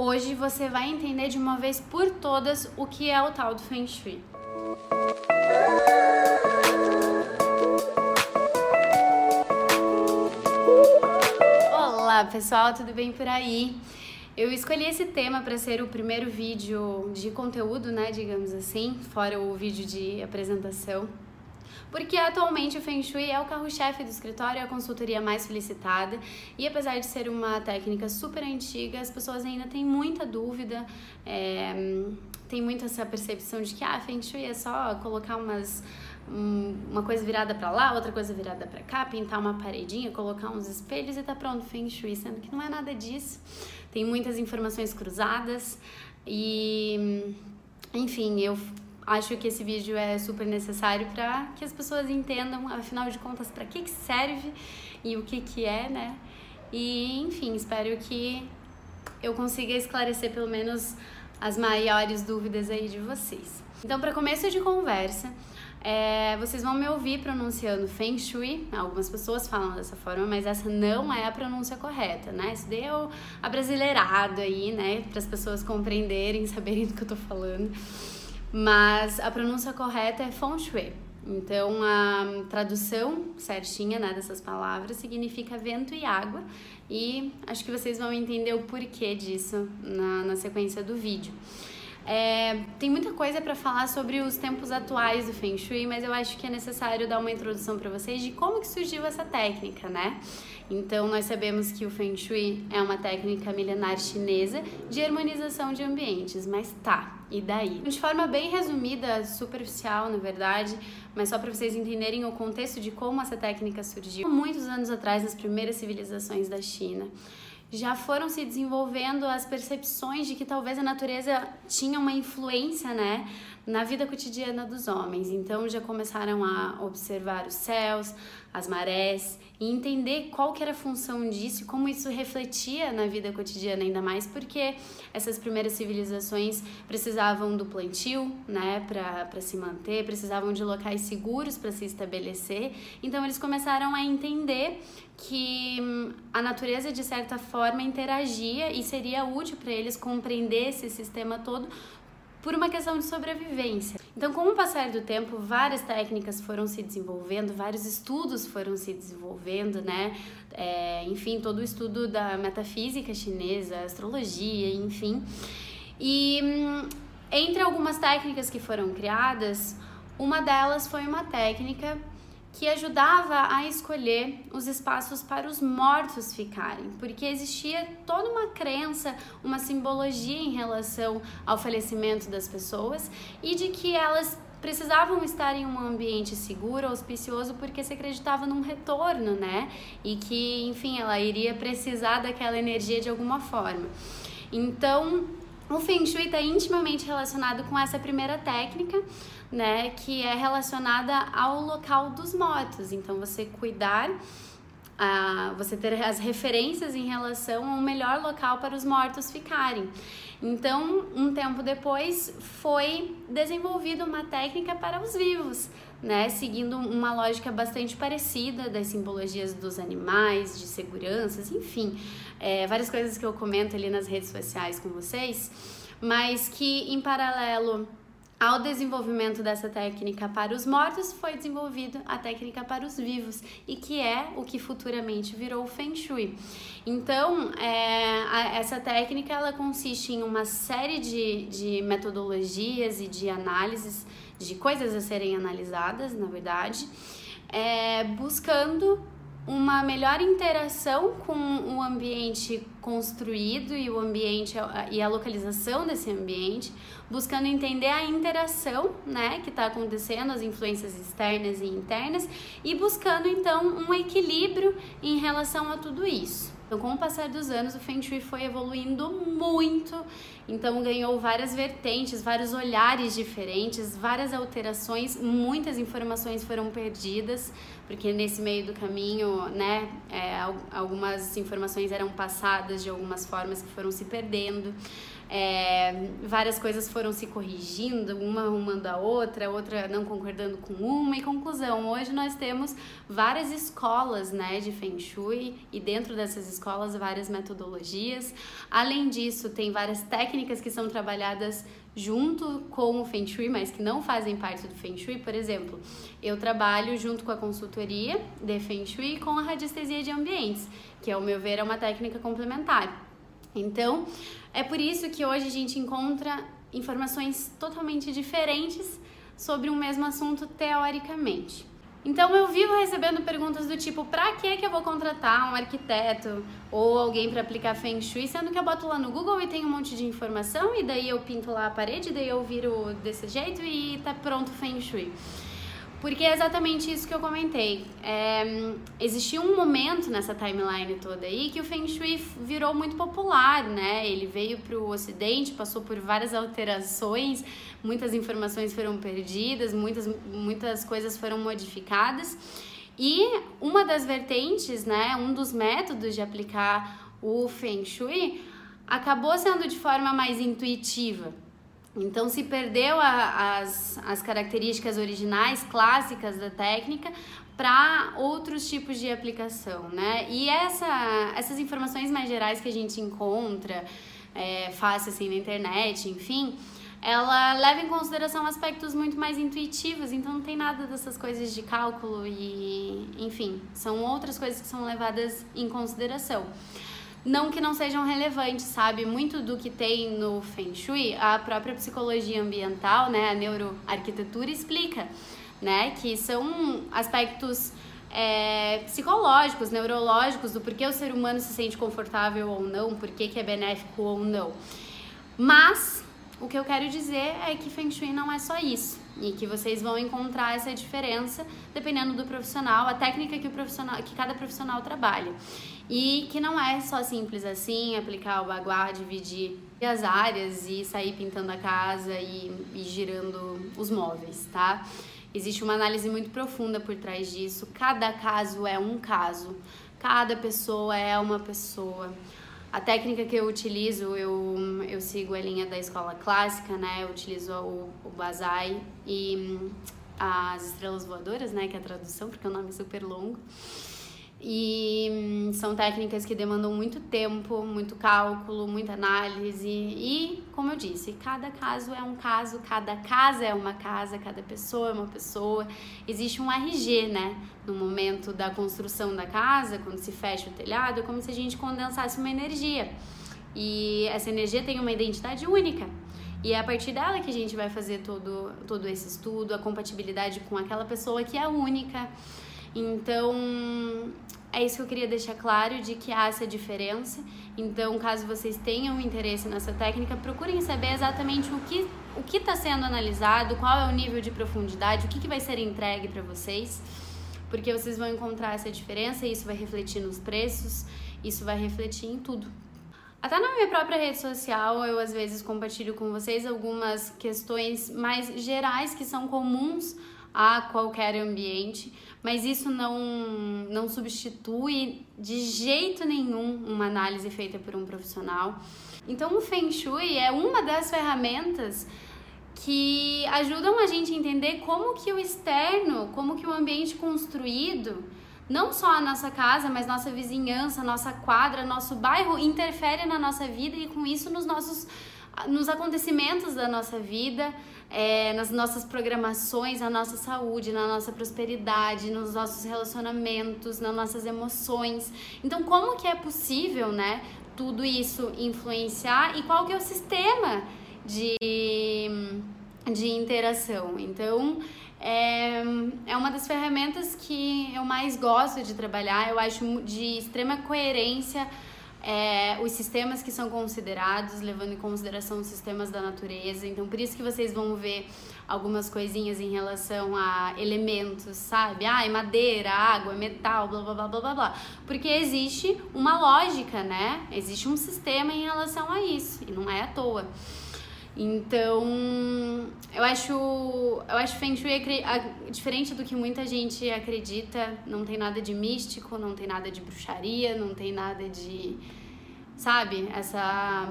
Hoje você vai entender de uma vez por todas o que é o tal do Feng Shui. Olá pessoal, tudo bem por aí? Eu escolhi esse tema para ser o primeiro vídeo de conteúdo, né, digamos assim, fora o vídeo de apresentação porque atualmente o Feng Shui é o carro-chefe do escritório, é a consultoria mais solicitada e apesar de ser uma técnica super antiga, as pessoas ainda têm muita dúvida, é, tem muito essa percepção de que ah, Feng Shui é só colocar umas uma coisa virada para lá, outra coisa virada para cá, pintar uma paredinha, colocar uns espelhos e tá pronto Feng Shui, sendo que não é nada disso. Tem muitas informações cruzadas e enfim, eu acho que esse vídeo é super necessário para que as pessoas entendam, afinal de contas, para que, que serve e o que, que é, né? E, enfim, espero que eu consiga esclarecer pelo menos as maiores dúvidas aí de vocês. Então, para começo de conversa, é, vocês vão me ouvir pronunciando Feng Shui. Algumas pessoas falam dessa forma, mas essa não é a pronúncia correta, né? Isso deu abrasileirado aí, né? Para as pessoas compreenderem, saberem do que eu tô falando mas a pronúncia correta é feng shui. Então, a tradução certinha né, dessas palavras significa vento e água, e acho que vocês vão entender o porquê disso na, na sequência do vídeo. É, tem muita coisa para falar sobre os tempos atuais do Feng Shui, mas eu acho que é necessário dar uma introdução para vocês de como que surgiu essa técnica, né? Então, nós sabemos que o Feng Shui é uma técnica milenar chinesa de harmonização de ambientes, mas tá, e daí? De forma bem resumida, superficial, na verdade, mas só para vocês entenderem o contexto de como essa técnica surgiu. Muitos anos atrás, nas primeiras civilizações da China, já foram se desenvolvendo as percepções de que talvez a natureza tinha uma influência, né, na vida cotidiana dos homens. Então já começaram a observar os céus, as marés e entender qual que era a função disso e como isso refletia na vida cotidiana ainda mais porque essas primeiras civilizações precisavam do plantio, né, para se manter, precisavam de locais seguros para se estabelecer. Então eles começaram a entender que hum, a natureza de certa forma interagia e seria útil para eles compreender esse sistema todo por uma questão de sobrevivência. Então, com o passar do tempo, várias técnicas foram se desenvolvendo, vários estudos foram se desenvolvendo, né? É, enfim, todo o estudo da metafísica chinesa, astrologia, enfim. E hum, entre algumas técnicas que foram criadas, uma delas foi uma técnica que ajudava a escolher os espaços para os mortos ficarem, porque existia toda uma crença, uma simbologia em relação ao falecimento das pessoas e de que elas precisavam estar em um ambiente seguro, auspicioso, porque se acreditava num retorno, né? E que, enfim, ela iria precisar daquela energia de alguma forma. Então, o Feng Shui está intimamente relacionado com essa primeira técnica, né, que é relacionada ao local dos mortos. Então, você cuidar, uh, você ter as referências em relação ao melhor local para os mortos ficarem. Então, um tempo depois, foi desenvolvida uma técnica para os vivos, né, seguindo uma lógica bastante parecida das simbologias dos animais, de seguranças, enfim, é, várias coisas que eu comento ali nas redes sociais com vocês, mas que em paralelo ao desenvolvimento dessa técnica para os mortos, foi desenvolvida a técnica para os vivos, e que é o que futuramente virou o Feng Shui. Então, é, a, essa técnica ela consiste em uma série de, de metodologias e de análises de coisas a serem analisadas, na verdade, é, buscando uma melhor interação com o ambiente construído e o ambiente e a localização desse ambiente, buscando entender a interação, né, que está acontecendo, as influências externas e internas, e buscando então um equilíbrio em relação a tudo isso. Então, com o passar dos anos, o Feng Shui foi evoluindo muito, então ganhou várias vertentes, vários olhares diferentes, várias alterações, muitas informações foram perdidas, porque nesse meio do caminho, né, é, algumas informações eram passadas de algumas formas que foram se perdendo. É, várias coisas foram se corrigindo, uma arrumando a outra, outra não concordando com uma, e conclusão, hoje nós temos várias escolas né, de Feng Shui e dentro dessas escolas várias metodologias. Além disso, tem várias técnicas que são trabalhadas junto com o Feng Shui, mas que não fazem parte do Feng Shui. Por exemplo, eu trabalho junto com a consultoria de Feng Shui com a radiestesia de ambientes, que ao meu ver é uma técnica complementar. Então, é por isso que hoje a gente encontra informações totalmente diferentes sobre um mesmo assunto teoricamente. Então eu vivo recebendo perguntas do tipo: para que que eu vou contratar um arquiteto ou alguém para aplicar Feng Shui, sendo que eu boto lá no Google e tem um monte de informação e daí eu pinto lá a parede, daí eu viro desse jeito e tá pronto Feng Shui. Porque é exatamente isso que eu comentei. É, existia um momento nessa timeline toda aí que o Feng Shui virou muito popular, né? Ele veio para o Ocidente, passou por várias alterações, muitas informações foram perdidas, muitas, muitas coisas foram modificadas. E uma das vertentes, né, um dos métodos de aplicar o Feng Shui acabou sendo de forma mais intuitiva. Então se perdeu a, as, as características originais, clássicas da técnica, para outros tipos de aplicação, né? E essa, essas informações mais gerais que a gente encontra é, fácil assim na internet, enfim, ela leva em consideração aspectos muito mais intuitivos, então não tem nada dessas coisas de cálculo e, enfim, são outras coisas que são levadas em consideração. Não que não sejam relevantes, sabe? Muito do que tem no Feng Shui, a própria psicologia ambiental, né, a neuroarquitetura explica, né, que são aspectos é, psicológicos, neurológicos, do porquê o ser humano se sente confortável ou não, porquê que é benéfico ou não. Mas o que eu quero dizer é que Feng Shui não é só isso e que vocês vão encontrar essa diferença dependendo do profissional, a técnica que o profissional, que cada profissional trabalha. E que não é só simples assim, aplicar o baguá, dividir as áreas e sair pintando a casa e, e girando os móveis, tá? Existe uma análise muito profunda por trás disso. Cada caso é um caso, cada pessoa é uma pessoa. A técnica que eu utilizo, eu, eu sigo a linha da escola clássica, né? Eu utilizo o, o Bazai e hum, as estrelas voadoras, né? Que é a tradução, porque o nome é super longo. E hum, são técnicas que demandam muito tempo, muito cálculo, muita análise. E, como eu disse, cada caso é um caso, cada casa é uma casa, cada pessoa é uma pessoa. Existe um RG, né? No momento da construção da casa, quando se fecha o telhado, é como se a gente condensasse uma energia. E essa energia tem uma identidade única. E é a partir dela que a gente vai fazer todo, todo esse estudo, a compatibilidade com aquela pessoa que é única. Então, é isso que eu queria deixar claro de que há essa diferença. Então, caso vocês tenham interesse nessa técnica, procurem saber exatamente o que o que está sendo analisado, qual é o nível de profundidade, o que, que vai ser entregue para vocês, porque vocês vão encontrar essa diferença e isso vai refletir nos preços, isso vai refletir em tudo. Até na minha própria rede social, eu às vezes compartilho com vocês algumas questões mais gerais que são comuns a qualquer ambiente, mas isso não, não substitui de jeito nenhum uma análise feita por um profissional. Então, o Feng Shui é uma das ferramentas que ajudam a gente a entender como que o externo, como que o ambiente construído, não só a nossa casa, mas nossa vizinhança, nossa quadra, nosso bairro interfere na nossa vida e com isso nos nossos nos acontecimentos da nossa vida, é, nas nossas programações, na nossa saúde, na nossa prosperidade, nos nossos relacionamentos, nas nossas emoções. Então, como que é possível, né, tudo isso influenciar e qual que é o sistema de, de interação? Então, é, é uma das ferramentas que eu mais gosto de trabalhar, eu acho de extrema coerência é, os sistemas que são considerados, levando em consideração os sistemas da natureza. Então, por isso que vocês vão ver algumas coisinhas em relação a elementos, sabe? Ah, é madeira, água, metal, blá blá blá blá blá blá. Porque existe uma lógica, né? Existe um sistema em relação a isso, e não é à toa. Então, eu acho, eu acho Feng Shui diferente do que muita gente acredita, não tem nada de místico, não tem nada de bruxaria, não tem nada de sabe? Essa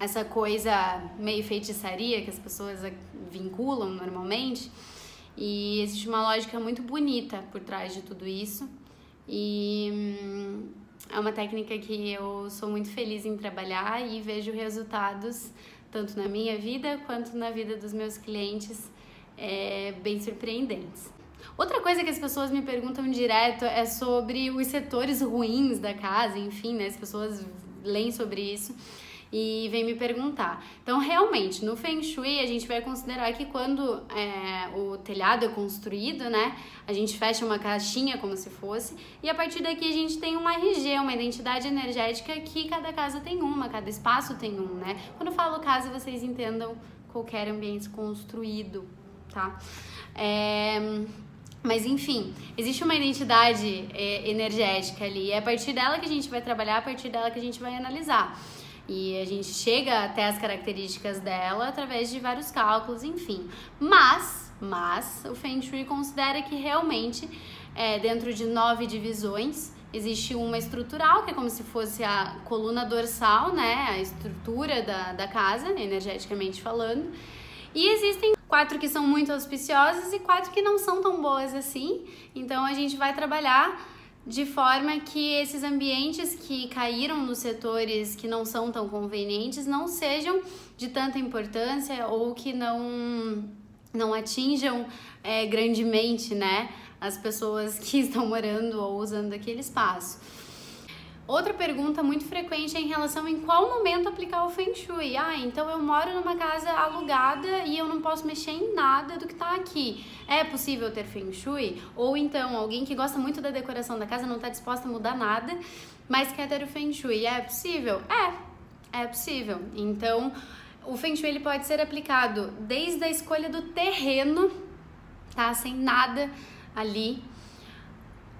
essa coisa meio feitiçaria que as pessoas vinculam normalmente. E existe uma lógica muito bonita por trás de tudo isso. E hum, é uma técnica que eu sou muito feliz em trabalhar e vejo resultados tanto na minha vida quanto na vida dos meus clientes é, bem surpreendentes. Outra coisa que as pessoas me perguntam direto é sobre os setores ruins da casa, enfim, né? As pessoas leem sobre isso e vem me perguntar. Então, realmente, no Feng Shui, a gente vai considerar que quando é, o telhado é construído, né, a gente fecha uma caixinha como se fosse, e a partir daqui a gente tem um RG, uma identidade energética que cada casa tem uma, cada espaço tem um, né? Quando eu falo casa, vocês entendam qualquer ambiente construído, tá? É... Mas enfim, existe uma identidade é, energética ali, é a partir dela que a gente vai trabalhar, a partir dela que a gente vai analisar. E a gente chega até as características dela através de vários cálculos, enfim. Mas, mas o Feng Shui considera que realmente é, dentro de nove divisões existe uma estrutural, que é como se fosse a coluna dorsal, né? A estrutura da, da casa, energeticamente falando. E existem quatro que são muito auspiciosas e quatro que não são tão boas assim. Então a gente vai trabalhar de forma que esses ambientes que caíram nos setores que não são tão convenientes não sejam de tanta importância ou que não, não atinjam é, grandemente né, as pessoas que estão morando ou usando aquele espaço. Outra pergunta muito frequente é em relação em qual momento aplicar o Feng Shui. Ah, então eu moro numa casa alugada e eu não posso mexer em nada do que está aqui. É possível ter Feng Shui? Ou então alguém que gosta muito da decoração da casa não está disposta a mudar nada, mas quer ter o Feng Shui. É possível? É, é possível. Então, o Feng Shui ele pode ser aplicado desde a escolha do terreno, tá? Sem nada ali,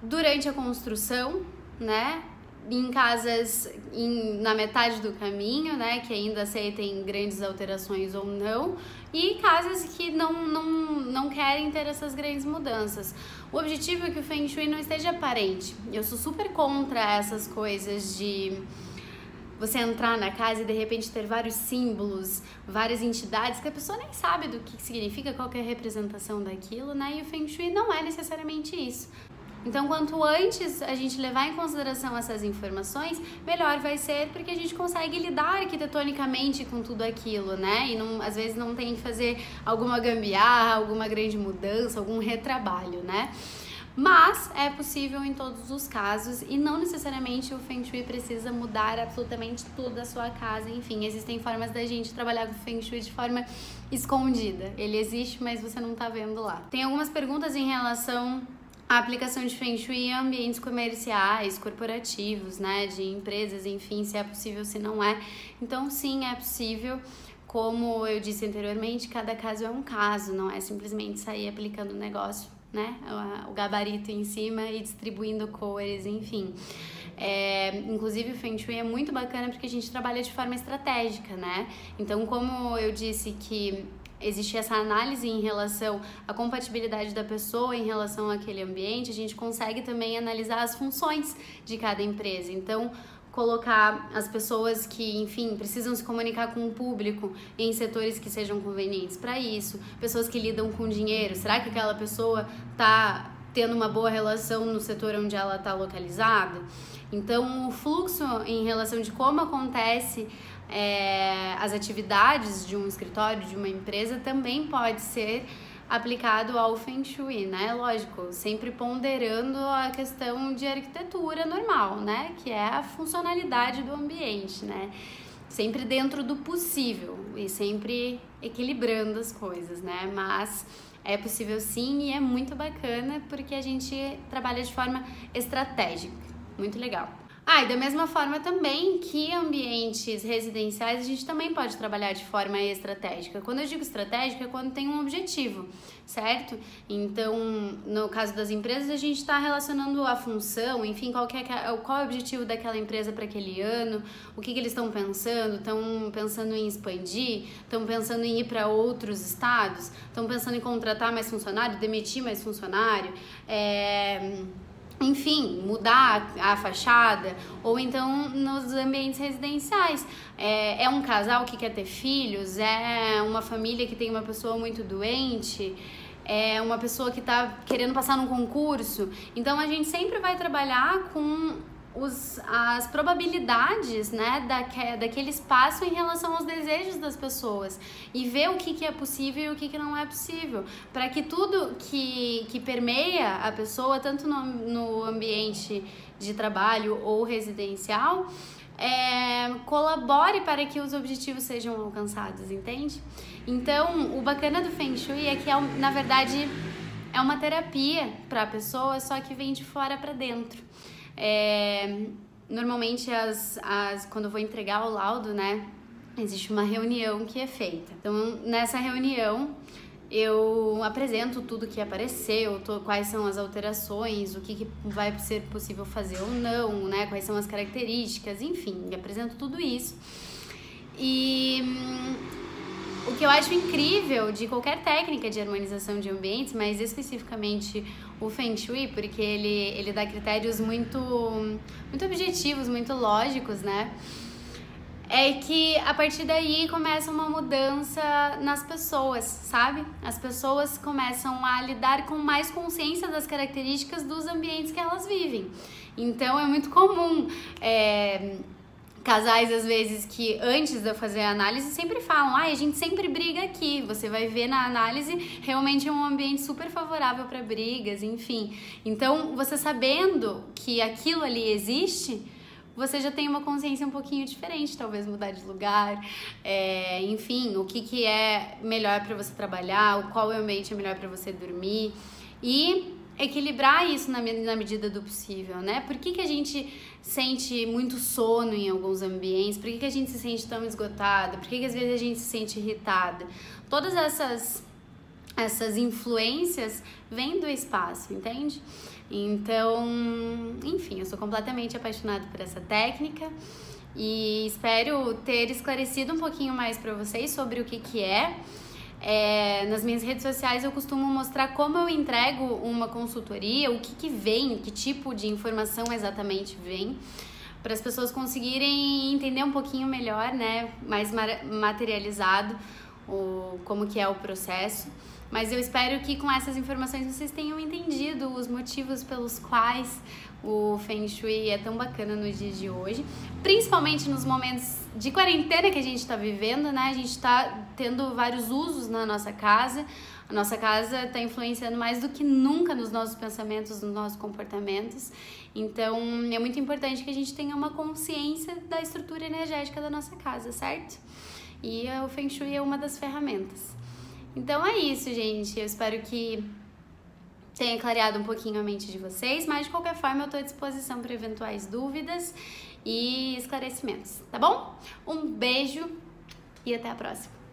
durante a construção, né? Em casas em, na metade do caminho, né, que ainda aceitem grandes alterações ou não, e casas que não, não, não querem ter essas grandes mudanças. O objetivo é que o Feng Shui não esteja aparente. Eu sou super contra essas coisas de você entrar na casa e de repente ter vários símbolos, várias entidades que a pessoa nem sabe do que significa, qual é a representação daquilo, né? E o Feng Shui não é necessariamente isso. Então, quanto antes a gente levar em consideração essas informações, melhor vai ser, porque a gente consegue lidar arquitetonicamente com tudo aquilo, né? E não, às vezes não tem que fazer alguma gambiarra, alguma grande mudança, algum retrabalho, né? Mas é possível em todos os casos e não necessariamente o Feng Shui precisa mudar absolutamente tudo a sua casa. Enfim, existem formas da gente trabalhar com o Feng Shui de forma escondida. Ele existe, mas você não tá vendo lá. Tem algumas perguntas em relação a aplicação de Feng Shui em ambientes comerciais, corporativos, né, de empresas, enfim, se é possível, se não é. Então, sim, é possível. Como eu disse anteriormente, cada caso é um caso, não é simplesmente sair aplicando o negócio, né, o gabarito em cima e distribuindo cores, enfim. É, inclusive o Feng Shui é muito bacana porque a gente trabalha de forma estratégica, né? Então, como eu disse que existe essa análise em relação à compatibilidade da pessoa em relação àquele ambiente, a gente consegue também analisar as funções de cada empresa. Então, colocar as pessoas que, enfim, precisam se comunicar com o público em setores que sejam convenientes para isso, pessoas que lidam com dinheiro. Será que aquela pessoa está tendo uma boa relação no setor onde ela está localizada? Então, o fluxo em relação de como acontece é, as atividades de um escritório, de uma empresa, também pode ser aplicado ao Feng Shui, né? Lógico, sempre ponderando a questão de arquitetura normal, né? Que é a funcionalidade do ambiente, né? Sempre dentro do possível e sempre equilibrando as coisas, né? Mas é possível sim e é muito bacana porque a gente trabalha de forma estratégica. Muito legal. Ah, e da mesma forma também que ambientes residenciais a gente também pode trabalhar de forma estratégica. Quando eu digo estratégica, é quando tem um objetivo, certo? Então, no caso das empresas, a gente está relacionando a função, enfim, qual, é, qual é o objetivo daquela empresa para aquele ano, o que, que eles estão pensando, estão pensando em expandir, estão pensando em ir para outros estados, estão pensando em contratar mais funcionário, demitir mais funcionário, é enfim, mudar a fachada, ou então nos ambientes residenciais. É, é, um casal que quer ter filhos, é uma família que tem uma pessoa muito doente, é uma pessoa que está querendo passar num concurso. Então a gente sempre vai trabalhar com os, as probabilidades né, daque, daquele espaço em relação aos desejos das pessoas e ver o que, que é possível e o que, que não é possível, para que tudo que, que permeia a pessoa, tanto no, no ambiente de trabalho ou residencial, é, colabore para que os objetivos sejam alcançados, entende? Então, o bacana do Feng Shui é que, é, na verdade, é uma terapia para a pessoa, só que vem de fora para dentro. É, normalmente, as, as, quando eu vou entregar o laudo, né, existe uma reunião que é feita. Então, nessa reunião, eu apresento tudo que apareceu, tô, quais são as alterações, o que, que, vai ser possível fazer ou não, né? Quais são as características, enfim, apresento tudo isso. E o que eu acho incrível de qualquer técnica de harmonização de ambientes, mas especificamente o Feng Shui, porque ele, ele dá critérios muito, muito objetivos, muito lógicos, né? É que a partir daí começa uma mudança nas pessoas, sabe? As pessoas começam a lidar com mais consciência das características dos ambientes que elas vivem. Então é muito comum. É, casais, às vezes, que antes de eu fazer a análise sempre falam: ah, a gente sempre briga aqui. Você vai ver na análise, realmente é um ambiente super favorável para brigas, enfim. Então, você sabendo que aquilo ali existe, você já tem uma consciência um pouquinho diferente, talvez mudar de lugar, é, enfim, o que, que é melhor para você trabalhar, qual ambiente é melhor para você dormir. E equilibrar isso na, na medida do possível, né? Por que, que a gente sente muito sono em alguns ambientes? Por que, que a gente se sente tão esgotada? Por que, que às vezes a gente se sente irritada? Todas essas, essas influências vêm do espaço, entende? Então, enfim, eu sou completamente apaixonada por essa técnica e espero ter esclarecido um pouquinho mais para vocês sobre o que, que é. É, nas minhas redes sociais eu costumo mostrar como eu entrego uma consultoria, o que, que vem, que tipo de informação exatamente vem, para as pessoas conseguirem entender um pouquinho melhor, né, mais materializado, o, como que é o processo. Mas eu espero que com essas informações vocês tenham entendido os motivos pelos quais o Feng Shui é tão bacana no dia de hoje, principalmente nos momentos de quarentena que a gente está vivendo, né? A gente está tendo vários usos na nossa casa. A nossa casa está influenciando mais do que nunca nos nossos pensamentos, nos nossos comportamentos. Então, é muito importante que a gente tenha uma consciência da estrutura energética da nossa casa, certo? E o Feng Shui é uma das ferramentas. Então é isso, gente. Eu espero que tenha clareado um pouquinho a mente de vocês, mas de qualquer forma eu estou à disposição para eventuais dúvidas e esclarecimentos, tá bom? Um beijo e até a próxima!